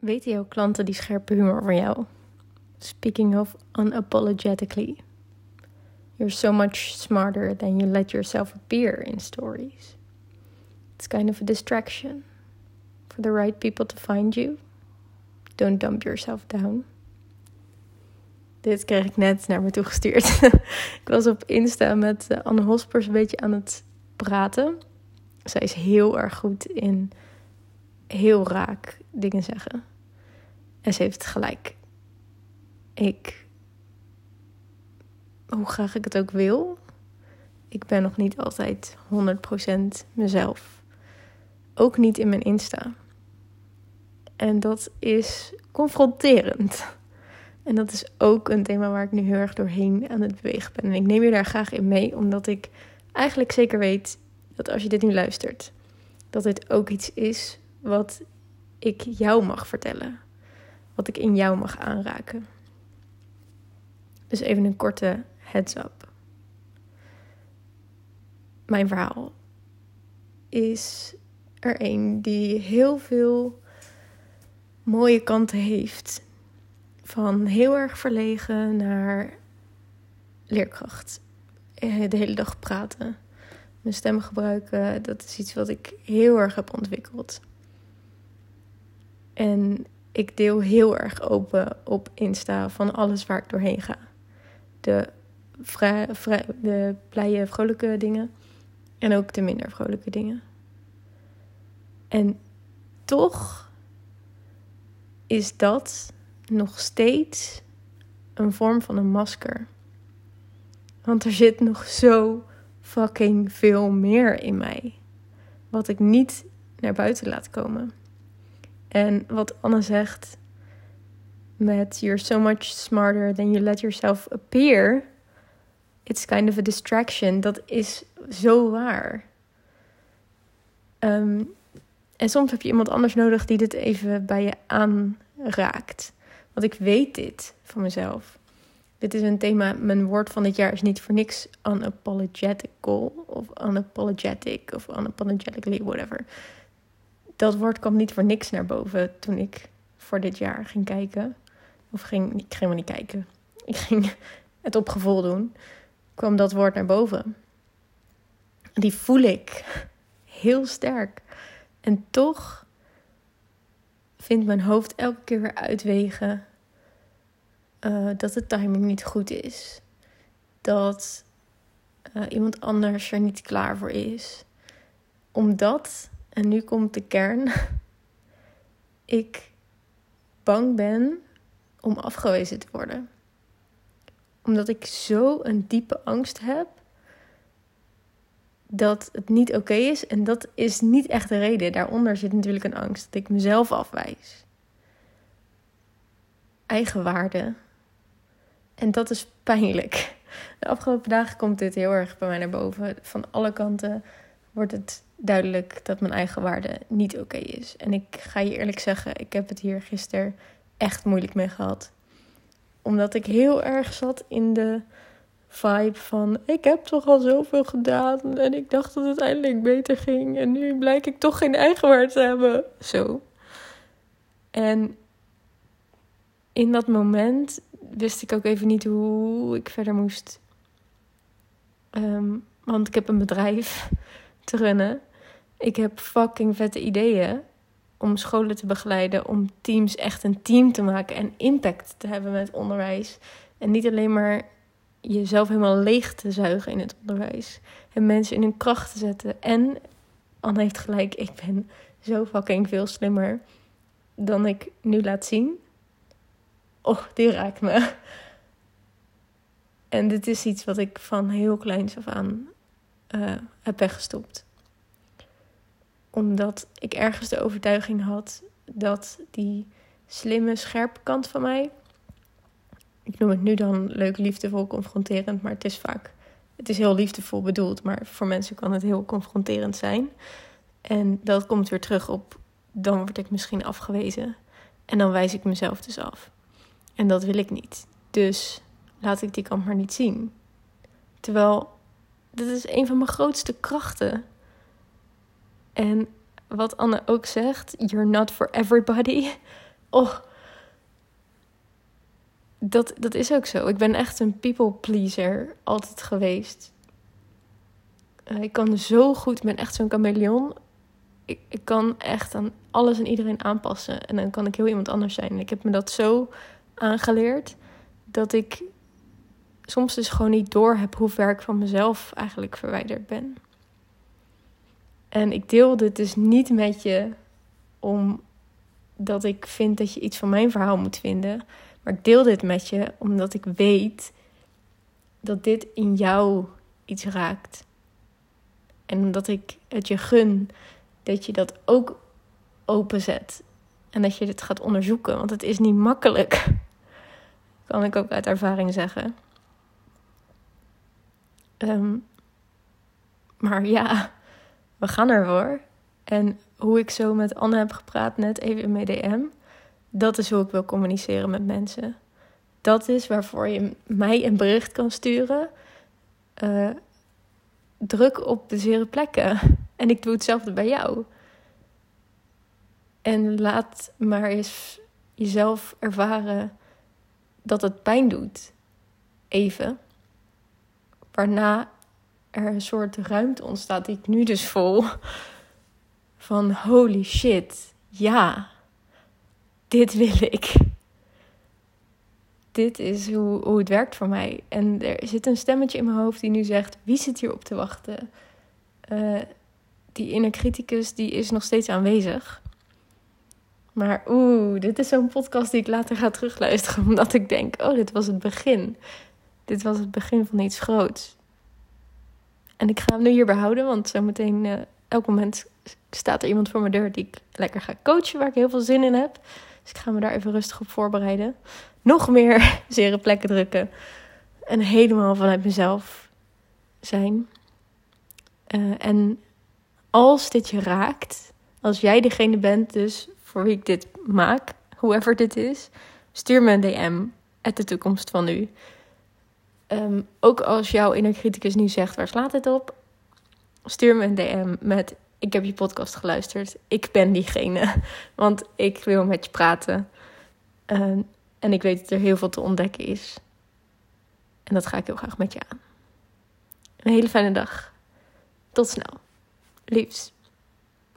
Weten jouw klanten die scherpe humor van jou? Speaking of unapologetically. You're so much smarter than you let yourself appear in stories. It's kind of a distraction. For the right people to find you, don't dump yourself down. Dit kreeg ik net naar me toe gestuurd. ik was op Insta met eh, Anne Hospers een beetje aan het praten. Zij is heel erg goed in heel raak dingen zeggen. En ze heeft gelijk. Ik, hoe graag ik het ook wil, ik ben nog niet altijd 100% mezelf. Ook niet in mijn Insta. En dat is confronterend. En dat is ook een thema waar ik nu heel erg doorheen aan het bewegen ben. En ik neem je daar graag in mee, omdat ik eigenlijk zeker weet dat als je dit nu luistert, dat dit ook iets is wat ik jou mag vertellen. Wat ik in jou mag aanraken. Dus even een korte heads up. Mijn verhaal is er een die heel veel mooie kanten heeft. Van heel erg verlegen naar leerkracht. Eh, de hele dag praten. Mijn stem gebruiken, dat is iets wat ik heel erg heb ontwikkeld. En ik deel heel erg open op Insta van alles waar ik doorheen ga. De, vrij, de blije, vrolijke dingen. En ook de minder vrolijke dingen. En toch is dat nog steeds een vorm van een masker. Want er zit nog zo fucking veel meer in mij. Wat ik niet naar buiten laat komen. En wat Anne zegt met You're so much smarter than you let yourself appear. It's kind of a distraction. Dat is zo waar. Um, en soms heb je iemand anders nodig die dit even bij je aanraakt. Want ik weet dit van mezelf. Dit is een thema, mijn woord van dit jaar is niet voor niks unapologetical of unapologetic of unapologetically, whatever dat woord kwam niet voor niks naar boven toen ik voor dit jaar ging kijken. Of ging, ik ging helemaal niet kijken. Ik ging het op gevoel doen. Kwam dat woord naar boven. Die voel ik heel sterk. En toch vindt mijn hoofd elke keer weer uitwegen uh, dat de timing niet goed is. Dat uh, iemand anders er niet klaar voor is. Omdat en nu komt de kern. Ik bang ben om afgewezen te worden. Omdat ik zo een diepe angst heb dat het niet oké is. En dat is niet echt de reden. Daaronder zit natuurlijk een angst dat ik mezelf afwijs. Eigenwaarde. En dat is pijnlijk. De afgelopen dagen komt dit heel erg bij mij naar boven. Van alle kanten wordt het duidelijk dat mijn eigen waarde niet oké is. En ik ga je eerlijk zeggen, ik heb het hier gisteren echt moeilijk mee gehad. Omdat ik heel erg zat in de vibe van ik heb toch al zoveel gedaan en ik dacht dat het eindelijk beter ging en nu blijk ik toch geen eigenwaarde te hebben. Zo. En in dat moment wist ik ook even niet hoe ik verder moest. Ehm, want ik heb een bedrijf runnen. Ik heb fucking vette ideeën om scholen te begeleiden, om teams echt een team te maken en impact te hebben met onderwijs. En niet alleen maar jezelf helemaal leeg te zuigen in het onderwijs. En mensen in hun kracht te zetten. En Anne heeft gelijk, ik ben zo fucking veel slimmer dan ik nu laat zien. Oh, die raakt me. En dit is iets wat ik van heel kleins af aan uh, heb weggestopt omdat ik ergens de overtuiging had dat die slimme, scherpe kant van mij. Ik noem het nu dan leuk, liefdevol, confronterend, maar het is vaak. Het is heel liefdevol bedoeld, maar voor mensen kan het heel confronterend zijn. En dat komt weer terug op. Dan word ik misschien afgewezen. En dan wijs ik mezelf dus af. En dat wil ik niet. Dus laat ik die kant maar niet zien. Terwijl, dat is een van mijn grootste krachten. En wat Anne ook zegt, you're not for everybody. oh. Dat, dat is ook zo. Ik ben echt een people pleaser altijd geweest. Eh, ik kan zo goed, ik ben echt zo'n chameleon. Ik, ik kan echt aan alles en iedereen aanpassen. En dan kan ik heel iemand anders zijn. Ik heb me dat zo aangeleerd dat ik soms dus gewoon niet door heb hoe ver ik van mezelf eigenlijk verwijderd ben. En ik deel dit dus niet met je omdat ik vind dat je iets van mijn verhaal moet vinden. Maar ik deel dit met je omdat ik weet dat dit in jou iets raakt. En omdat ik het je gun dat je dat ook openzet. En dat je dit gaat onderzoeken. Want het is niet makkelijk. Kan ik ook uit ervaring zeggen. Ehm, maar ja, we gaan ervoor. En hoe ik zo met Anne heb gepraat, net even in mijn DM, dat is hoe ik wil communiceren met mensen. Dat is waarvoor je mij een bericht kan sturen. Uh, druk op de zere plekken. En ik doe hetzelfde bij jou. En laat maar eens jezelf ervaren dat het pijn doet. Even. Waarna er een soort ruimte ontstaat die ik nu dus voel. Van holy shit, ja, dit wil ik. Dit is hoe, hoe het werkt voor mij. En er zit een stemmetje in mijn hoofd die nu zegt: wie zit hier op te wachten? Uh, die inner criticus die is nog steeds aanwezig. Maar oeh, dit is zo'n podcast die ik later ga terugluisteren. Omdat ik denk, oh, dit was het begin. Dit was het begin van iets groots. En ik ga hem nu hier behouden, want zometeen, uh, elk moment staat er iemand voor mijn deur die ik lekker ga coachen, waar ik heel veel zin in heb. Dus ik ga me daar even rustig op voorbereiden. Nog meer zere plekken drukken. En helemaal vanuit mezelf zijn. Uh, en als dit je raakt, als jij degene bent dus voor wie ik dit maak, whoever dit is, stuur me een DM uit de toekomst van nu. Um, ook als jouw inner criticus nu zegt, waar slaat het op? Stuur me een DM met, ik heb je podcast geluisterd. Ik ben diegene, want ik wil met je praten. Uh, en ik weet dat er heel veel te ontdekken is. En dat ga ik heel graag met je aan. Een hele fijne dag. Tot snel. Liefs.